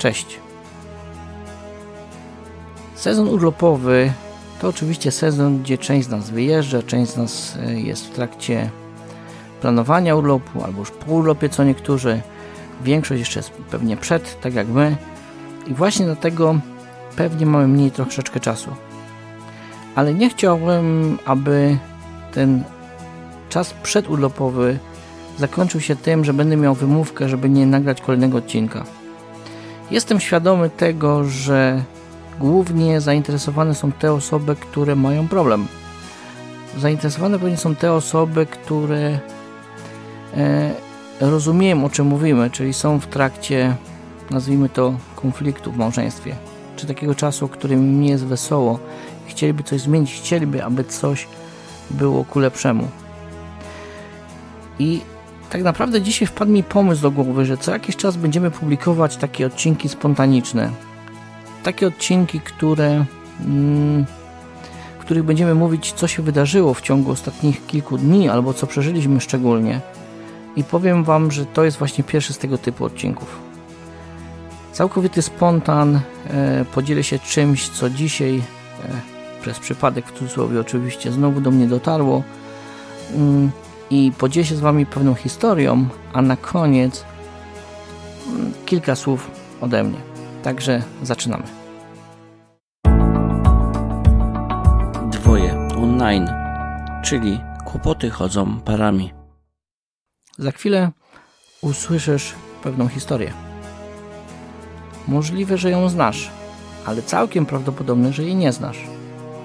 Cześć. Sezon urlopowy to oczywiście sezon, gdzie część z nas wyjeżdża, część z nas e, jest w trakcie planowania urlopu albo już po urlopie, co niektórzy. Większość jeszcze jest pewnie przed, tak jak my. I właśnie dlatego pewnie mamy mniej troszeczkę czasu. Ale nie chciałbym, aby ten czas przedurlopowy zakończył się tym, że będę miał wymówkę, żeby nie nagrać kolejnego odcinka. Jestem świadomy tego, że głównie zainteresowane są te osoby, które mają problem. Zainteresowane pewnie są te osoby, które e, rozumieją o czym mówimy, czyli są w trakcie, nazwijmy to, konfliktu w małżeństwie, czy takiego czasu, którym nie jest wesoło i chcieliby coś zmienić, chcieliby, aby coś było ku lepszemu. I tak naprawdę dzisiaj wpadł mi pomysł do głowy, że co jakiś czas będziemy publikować takie odcinki spontaniczne. Takie odcinki, które, mm, w których będziemy mówić, co się wydarzyło w ciągu ostatnich kilku dni, albo co przeżyliśmy szczególnie. I powiem Wam, że to jest właśnie pierwszy z tego typu odcinków. Całkowity spontan, e, podzielę się czymś, co dzisiaj, e, przez przypadek w cudzysłowie oczywiście, znowu do mnie dotarło. Mm, i podzielę się z Wami pewną historią, a na koniec mm, kilka słów ode mnie. Także zaczynamy. Dwoje online, czyli kłopoty chodzą parami. Za chwilę usłyszysz pewną historię. Możliwe, że ją znasz, ale całkiem prawdopodobne, że jej nie znasz.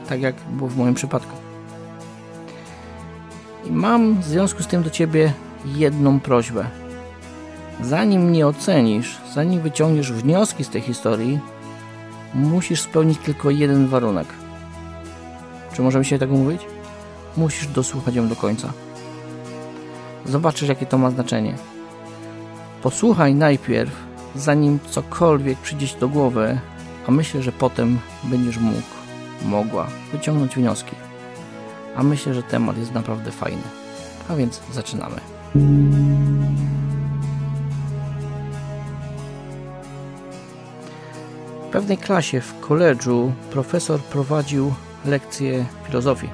Tak jak było w moim przypadku. I mam w związku z tym do Ciebie jedną prośbę. Zanim mnie ocenisz, zanim wyciągniesz wnioski z tej historii, musisz spełnić tylko jeden warunek. Czy możemy się tego mówić? Musisz dosłuchać ją do końca. Zobaczysz, jakie to ma znaczenie. Posłuchaj najpierw, zanim cokolwiek przyjdzie Ci do głowy, a myślę, że potem będziesz mógł, mogła wyciągnąć wnioski a myślę, że temat jest naprawdę fajny. A więc zaczynamy. W pewnej klasie w koledżu profesor prowadził lekcję filozofii.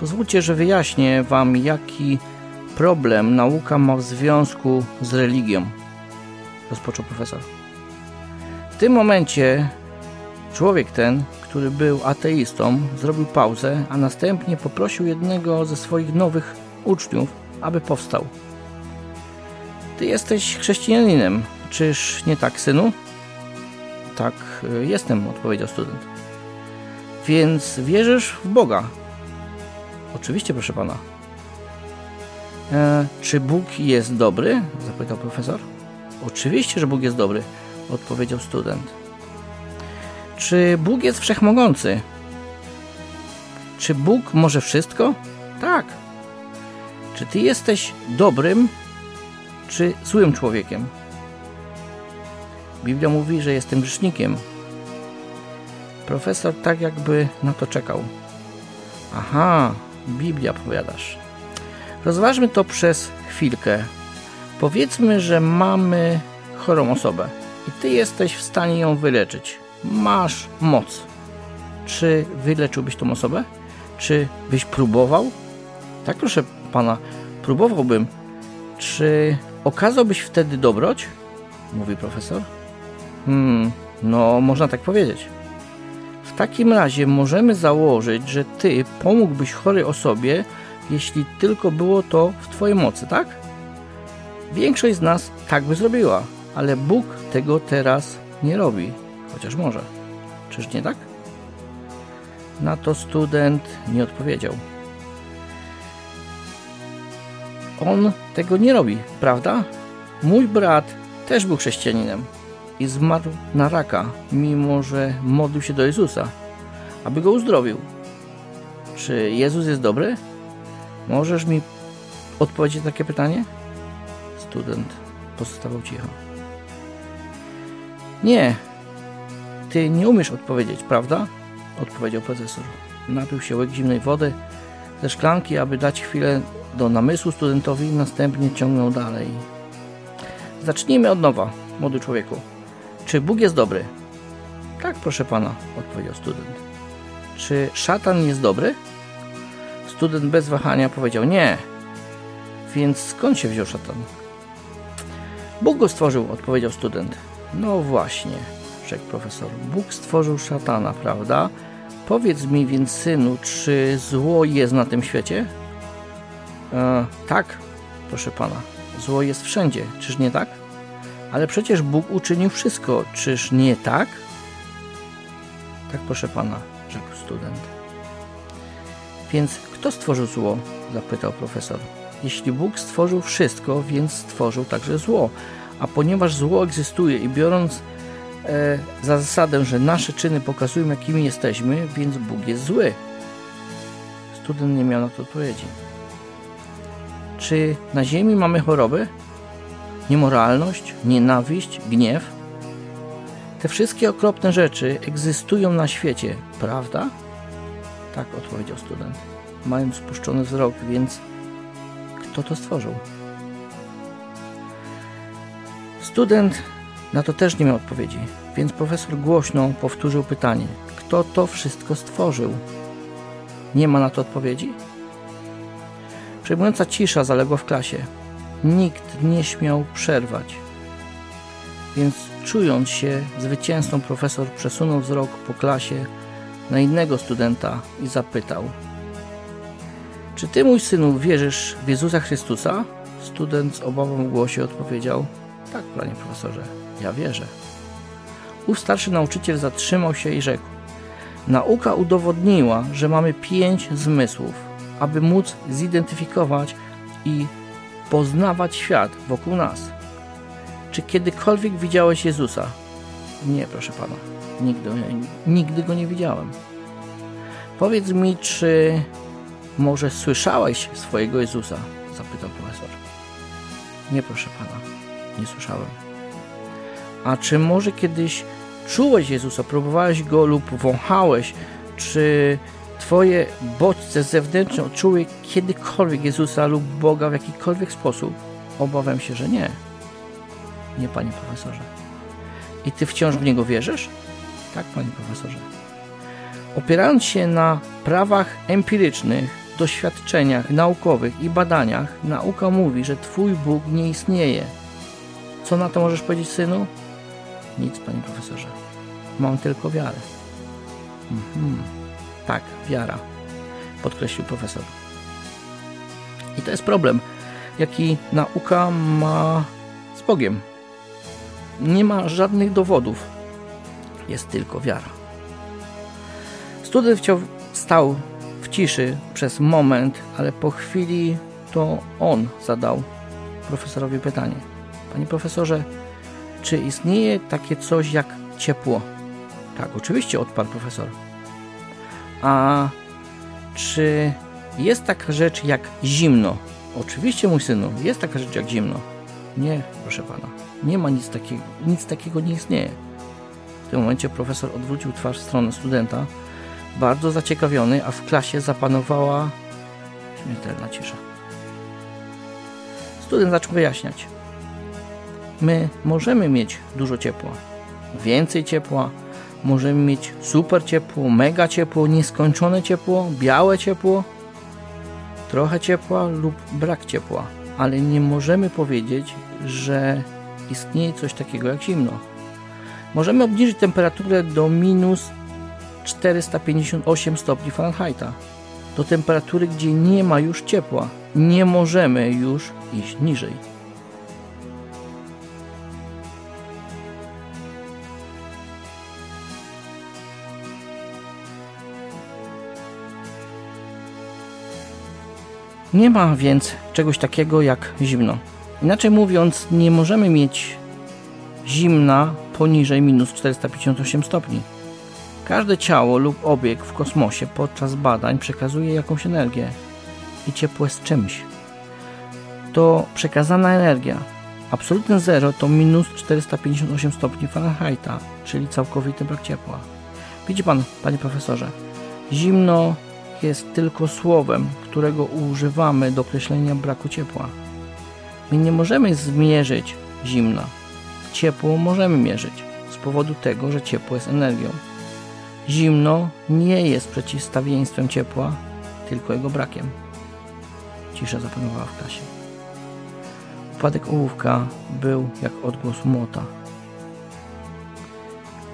Pozwólcie, że wyjaśnię Wam, jaki problem nauka ma w związku z religią, rozpoczął profesor. W tym momencie człowiek ten który był ateistą, zrobił pauzę, a następnie poprosił jednego ze swoich nowych uczniów, aby powstał. Ty jesteś chrześcijaninem, czyż nie tak, synu? Tak, y, jestem, odpowiedział student. Więc wierzysz w Boga? Oczywiście, proszę pana. E, czy Bóg jest dobry? zapytał profesor. Oczywiście, że Bóg jest dobry, odpowiedział student. Czy Bóg jest wszechmogący? Czy Bóg może wszystko? Tak. Czy ty jesteś dobrym czy złym człowiekiem? Biblia mówi, że jestem grzesznikiem. Profesor tak jakby na to czekał. Aha, Biblia powiadasz. Rozważmy to przez chwilkę. Powiedzmy, że mamy chorą osobę i ty jesteś w stanie ją wyleczyć masz moc. Czy wyleczyłbyś tą osobę? Czy byś próbował? Tak, proszę pana, próbowałbym. Czy okazałbyś wtedy dobroć? Mówi profesor. Hmm, no, można tak powiedzieć. W takim razie możemy założyć, że ty pomógłbyś chorej osobie, jeśli tylko było to w twojej mocy, tak? Większość z nas tak by zrobiła, ale Bóg tego teraz nie robi. Chociaż może. Czyż nie tak? Na to student nie odpowiedział. On tego nie robi, prawda? Mój brat też był chrześcijaninem i zmarł na raka, mimo że modlił się do Jezusa, aby go uzdrowił. Czy Jezus jest dobry? Możesz mi odpowiedzieć na takie pytanie? Student pozostawał cicho. Nie, ty nie umiesz odpowiedzieć, prawda? Odpowiedział profesor. Napił się łyk zimnej wody ze szklanki, aby dać chwilę do namysłu studentowi, następnie ciągnął dalej. Zacznijmy od nowa. młody człowieku, czy Bóg jest dobry? Tak, proszę pana, odpowiedział student. Czy szatan jest dobry? Student bez wahania powiedział nie. Więc skąd się wziął szatan? Bóg go stworzył, odpowiedział student. No właśnie, rzekł profesor. Bóg stworzył szatana, prawda? Powiedz mi więc, synu, czy zło jest na tym świecie? E, tak, proszę pana. Zło jest wszędzie, czyż nie tak? Ale przecież Bóg uczynił wszystko, czyż nie tak? Tak, proszę pana, rzekł student. Więc kto stworzył zło? zapytał profesor. Jeśli Bóg stworzył wszystko, więc stworzył także zło. A ponieważ zło egzystuje i biorąc za zasadę, że nasze czyny pokazują, jakimi jesteśmy, więc Bóg jest zły. Student nie miał na to odpowiedzi. Czy na Ziemi mamy choroby? Niemoralność, nienawiść, gniew? Te wszystkie okropne rzeczy egzystują na świecie, prawda? Tak odpowiedział student, mając spuszczony wzrok, więc kto to stworzył? Student na to też nie miał odpowiedzi, więc profesor głośno powtórzył pytanie: Kto to wszystko stworzył? Nie ma na to odpowiedzi? Przejmująca cisza zaległa w klasie. Nikt nie śmiał przerwać. Więc czując się zwycięzcą, profesor przesunął wzrok po klasie na innego studenta i zapytał: Czy ty, mój synu, wierzysz w Jezusa Chrystusa? Student z obawą w głosie odpowiedział: Tak, panie profesorze, ja wierzę. Ów starszy nauczyciel zatrzymał się i rzekł: Nauka udowodniła, że mamy pięć zmysłów, aby móc zidentyfikować i poznawać świat wokół nas. Czy kiedykolwiek widziałeś Jezusa? Nie, proszę pana, nigdy, nigdy go nie widziałem. Powiedz mi, czy może słyszałeś swojego Jezusa? Zapytał profesor. Nie, proszę pana, nie słyszałem. A czy może kiedyś czułeś Jezusa, próbowałeś go lub wąchałeś? Czy twoje bodźce zewnętrzne odczuły kiedykolwiek Jezusa lub Boga w jakikolwiek sposób? Obawiam się, że nie. Nie, panie profesorze. I ty wciąż w niego wierzysz? Tak, panie profesorze. Opierając się na prawach empirycznych, doświadczeniach naukowych i badaniach, nauka mówi, że twój Bóg nie istnieje. Co na to możesz powiedzieć, synu? Nic, panie profesorze. Mam tylko wiarę. Mhm. Tak, wiara, podkreślił profesor. I to jest problem, jaki nauka ma z Bogiem. Nie ma żadnych dowodów. Jest tylko wiara. Wciąż stał w ciszy przez moment, ale po chwili to on zadał profesorowi pytanie. Panie profesorze, czy istnieje takie coś jak ciepło? Tak, oczywiście, odparł profesor. A czy jest taka rzecz jak zimno? Oczywiście, mój synu, jest taka rzecz jak zimno. Nie, proszę pana, nie ma nic takiego, nic takiego nie istnieje. W tym momencie profesor odwrócił twarz w stronę studenta, bardzo zaciekawiony, a w klasie zapanowała śmiertelna cisza. Student zaczął wyjaśniać. My możemy mieć dużo ciepła, więcej ciepła, możemy mieć super ciepło, mega ciepło, nieskończone ciepło, białe ciepło, trochę ciepła lub brak ciepła, ale nie możemy powiedzieć, że istnieje coś takiego jak zimno. Możemy obniżyć temperaturę do minus 458 stopni Fahrenheita. Do temperatury, gdzie nie ma już ciepła. Nie możemy już iść niżej. Nie ma więc czegoś takiego jak zimno. Inaczej mówiąc, nie możemy mieć zimna poniżej minus 458 stopni. Każde ciało lub obiekt w kosmosie podczas badań przekazuje jakąś energię i ciepło jest czymś. To przekazana energia. Absolutne zero to minus 458 stopni Fahrenheita, czyli całkowity brak ciepła. Widzi pan, panie profesorze, zimno jest tylko słowem, którego używamy do określenia braku ciepła. My nie możemy zmierzyć zimna. ciepło możemy mierzyć z powodu tego, że ciepło jest energią. Zimno nie jest przeciwstawieństwem ciepła, tylko jego brakiem. Cisza zapanowała w klasie. Upadek ołówka był jak odgłos młota.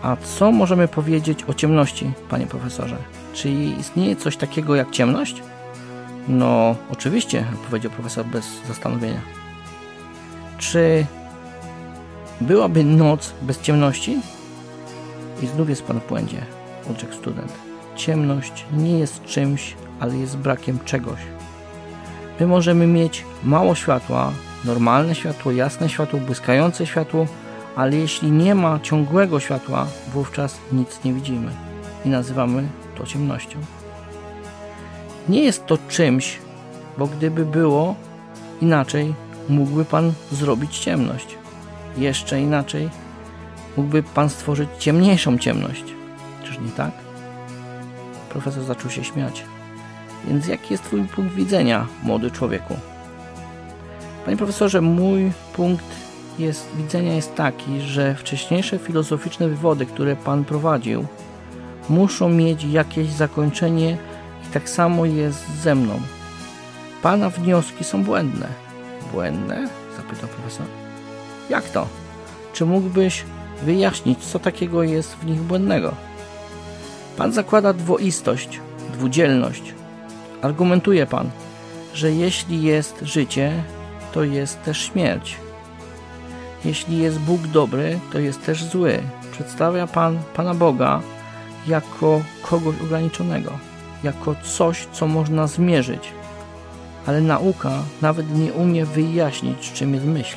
A co możemy powiedzieć o ciemności, panie profesorze? Czy istnieje coś takiego jak ciemność? No, oczywiście, powiedział profesor bez zastanowienia. Czy byłaby noc bez ciemności? I znów jest pan w błędzie, odrzekł student. Ciemność nie jest czymś, ale jest brakiem czegoś. My możemy mieć mało światła, normalne światło, jasne światło, błyskające światło, ale jeśli nie ma ciągłego światła, wówczas nic nie widzimy i nazywamy to ciemnością. Nie jest to czymś, bo gdyby było inaczej, mógłby Pan zrobić ciemność. Jeszcze inaczej, mógłby Pan stworzyć ciemniejszą ciemność. Czyż nie tak? Profesor zaczął się śmiać. Więc jaki jest Twój punkt widzenia, młody człowieku? Panie profesorze, mój punkt jest, widzenia jest taki, że wcześniejsze filozoficzne wywody, które Pan prowadził, muszą mieć jakieś zakończenie i tak samo jest ze mną. Pana wnioski są błędne. Błędne? zapytał profesor. Jak to? Czy mógłbyś wyjaśnić, co takiego jest w nich błędnego? Pan zakłada dwoistość, dwudzielność. Argumentuje pan, że jeśli jest życie, to jest też śmierć. Jeśli jest Bóg dobry, to jest też zły. Przedstawia Pan Pana Boga jako kogoś ograniczonego, jako coś, co można zmierzyć. Ale nauka nawet nie umie wyjaśnić, czym jest myśl.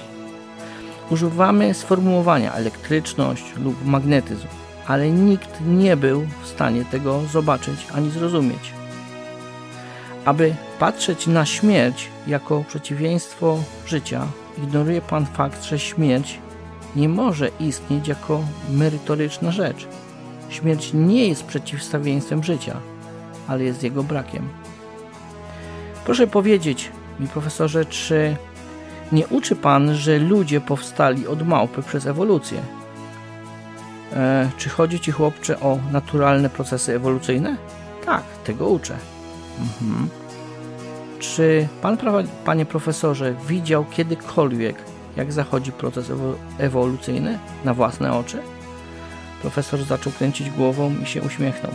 Używamy sformułowania elektryczność lub magnetyzm, ale nikt nie był w stanie tego zobaczyć ani zrozumieć. Aby patrzeć na śmierć jako przeciwieństwo życia, ignoruje Pan fakt, że śmierć nie może istnieć jako merytoryczna rzecz. Śmierć nie jest przeciwstawieństwem życia, ale jest jego brakiem. Proszę powiedzieć mi, profesorze, czy nie uczy Pan, że ludzie powstali od małpy przez ewolucję? E, czy chodzi Ci, chłopcze, o naturalne procesy ewolucyjne? Tak, tego uczę. Mhm. Czy pan, panie profesorze, widział kiedykolwiek, jak zachodzi proces ewolucyjny na własne oczy? Profesor zaczął kręcić głową i się uśmiechnął.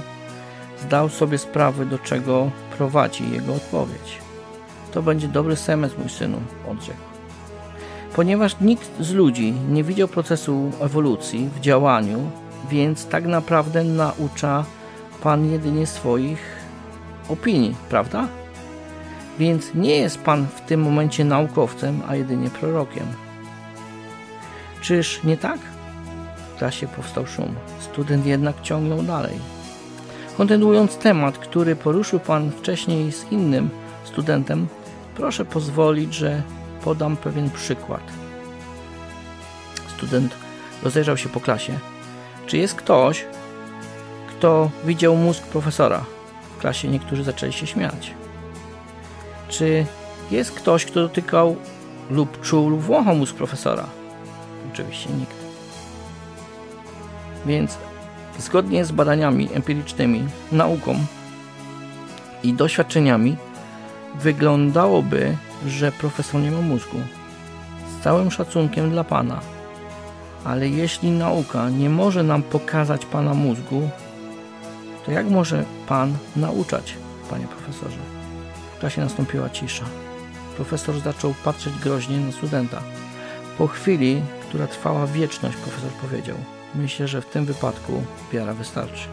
Zdał sobie sprawę, do czego prowadzi jego odpowiedź. To będzie dobry semestr, mój synu, odrzekł. Ponieważ nikt z ludzi nie widział procesu ewolucji w działaniu, więc tak naprawdę naucza Pan jedynie swoich opinii, prawda? Więc nie jest Pan w tym momencie naukowcem, a jedynie prorokiem. Czyż nie tak? Klasie powstał szum. Student jednak ciągnął dalej. Kontynuując temat, który poruszył Pan wcześniej z innym studentem, proszę pozwolić, że podam pewien przykład. Student rozejrzał się po klasie. Czy jest ktoś, kto widział mózg profesora? W klasie niektórzy zaczęli się śmiać. Czy jest ktoś, kto dotykał lub czuł lub mózg profesora? Oczywiście nikt. Więc zgodnie z badaniami empirycznymi, nauką i doświadczeniami wyglądałoby, że profesor nie ma mózgu. Z całym szacunkiem dla Pana. Ale jeśli nauka nie może nam pokazać Pana mózgu, to jak może Pan nauczać, Panie Profesorze? klasie nastąpiła cisza. Profesor zaczął patrzeć groźnie na studenta. Po chwili, która trwała wieczność, profesor powiedział: Myślę, że w tym wypadku wiara wystarczy.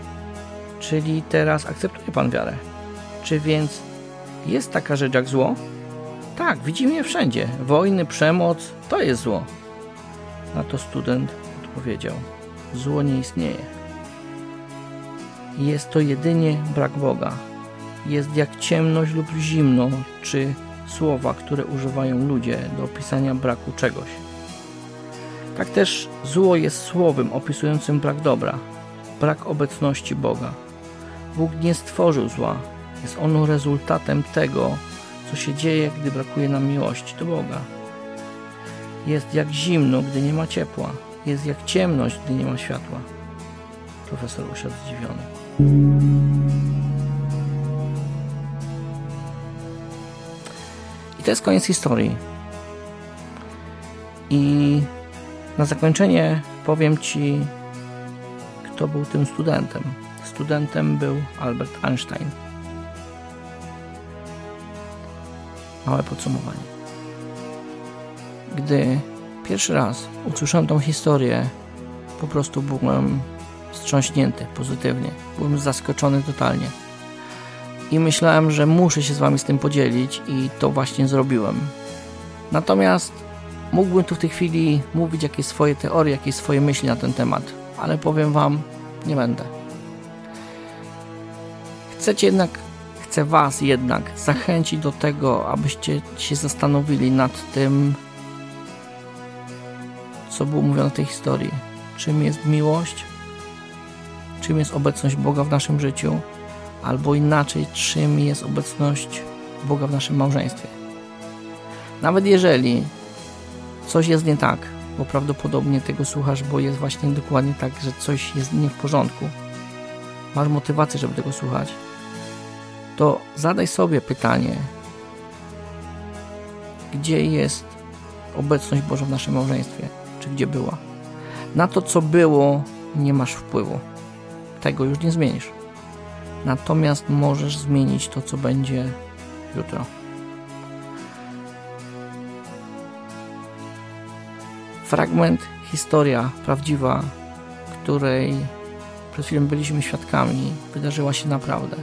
Czyli teraz akceptuje pan wiarę. Czy więc jest taka rzecz jak zło? Tak, widzimy je wszędzie. Wojny, przemoc to jest zło. Na to student odpowiedział: Zło nie istnieje. Jest to jedynie brak Boga jest jak ciemność lub zimno, czy słowa, które używają ludzie do opisania braku czegoś. Tak też zło jest słowem opisującym brak dobra, brak obecności Boga. Bóg nie stworzył zła, jest ono rezultatem tego, co się dzieje, gdy brakuje nam miłości do Boga. Jest jak zimno, gdy nie ma ciepła, jest jak ciemność, gdy nie ma światła. Profesor usiadł zdziwiony. I to jest koniec historii. I na zakończenie powiem Ci, kto był tym studentem. Studentem był Albert Einstein. Małe podsumowanie. Gdy pierwszy raz usłyszałem tą historię, po prostu byłem wstrząśnięty pozytywnie. Byłem zaskoczony totalnie. I myślałem, że muszę się z Wami z tym podzielić, i to właśnie zrobiłem. Natomiast mógłbym tu w tej chwili mówić jakieś swoje teorie, jakieś swoje myśli na ten temat, ale powiem Wam, nie będę. Chcecie jednak, chcę Was jednak zachęcić do tego, abyście się zastanowili nad tym, co było mówione w tej historii. Czym jest miłość? Czym jest obecność Boga w naszym życiu? Albo inaczej, czym jest obecność Boga w naszym małżeństwie? Nawet jeżeli coś jest nie tak, bo prawdopodobnie tego słuchasz, bo jest właśnie dokładnie tak, że coś jest nie w porządku, masz motywację, żeby tego słuchać, to zadaj sobie pytanie, gdzie jest obecność Boża w naszym małżeństwie, czy gdzie była. Na to, co było, nie masz wpływu. Tego już nie zmienisz. Natomiast możesz zmienić to, co będzie jutro. Fragment, historia prawdziwa, której przed chwilą byliśmy świadkami, wydarzyła się naprawdę.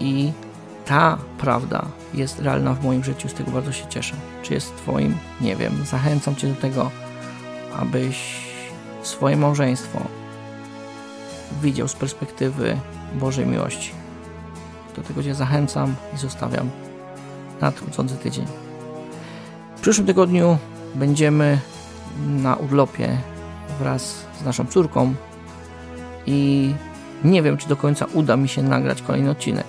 I ta prawda jest realna w moim życiu, z tego bardzo się cieszę. Czy jest Twoim? Nie wiem. Zachęcam Cię do tego, abyś swoje małżeństwo widział z perspektywy Bożej miłości. Do tego Cię zachęcam i zostawiam na nadchodzący tydzień. Przyszłym tygodniu będziemy na urlopie wraz z naszą córką i nie wiem, czy do końca uda mi się nagrać kolejny odcinek,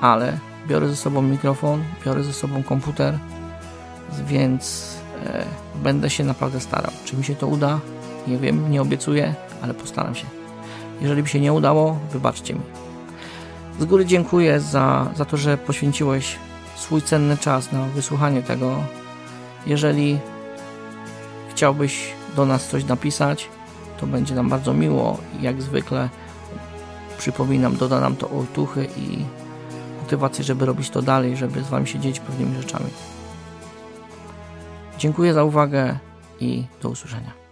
ale biorę ze sobą mikrofon, biorę ze sobą komputer, więc e, będę się naprawdę starał. Czy mi się to uda? Nie wiem, nie obiecuję, ale postaram się. Jeżeli by się nie udało, wybaczcie mi. Z góry dziękuję za, za to, że poświęciłeś swój cenny czas na wysłuchanie tego. Jeżeli chciałbyś do nas coś napisać, to będzie nam bardzo miło. Jak zwykle przypominam, doda nam to otuchy i motywację, żeby robić to dalej, żeby z Wami się dzielić pewnymi rzeczami. Dziękuję za uwagę i do usłyszenia.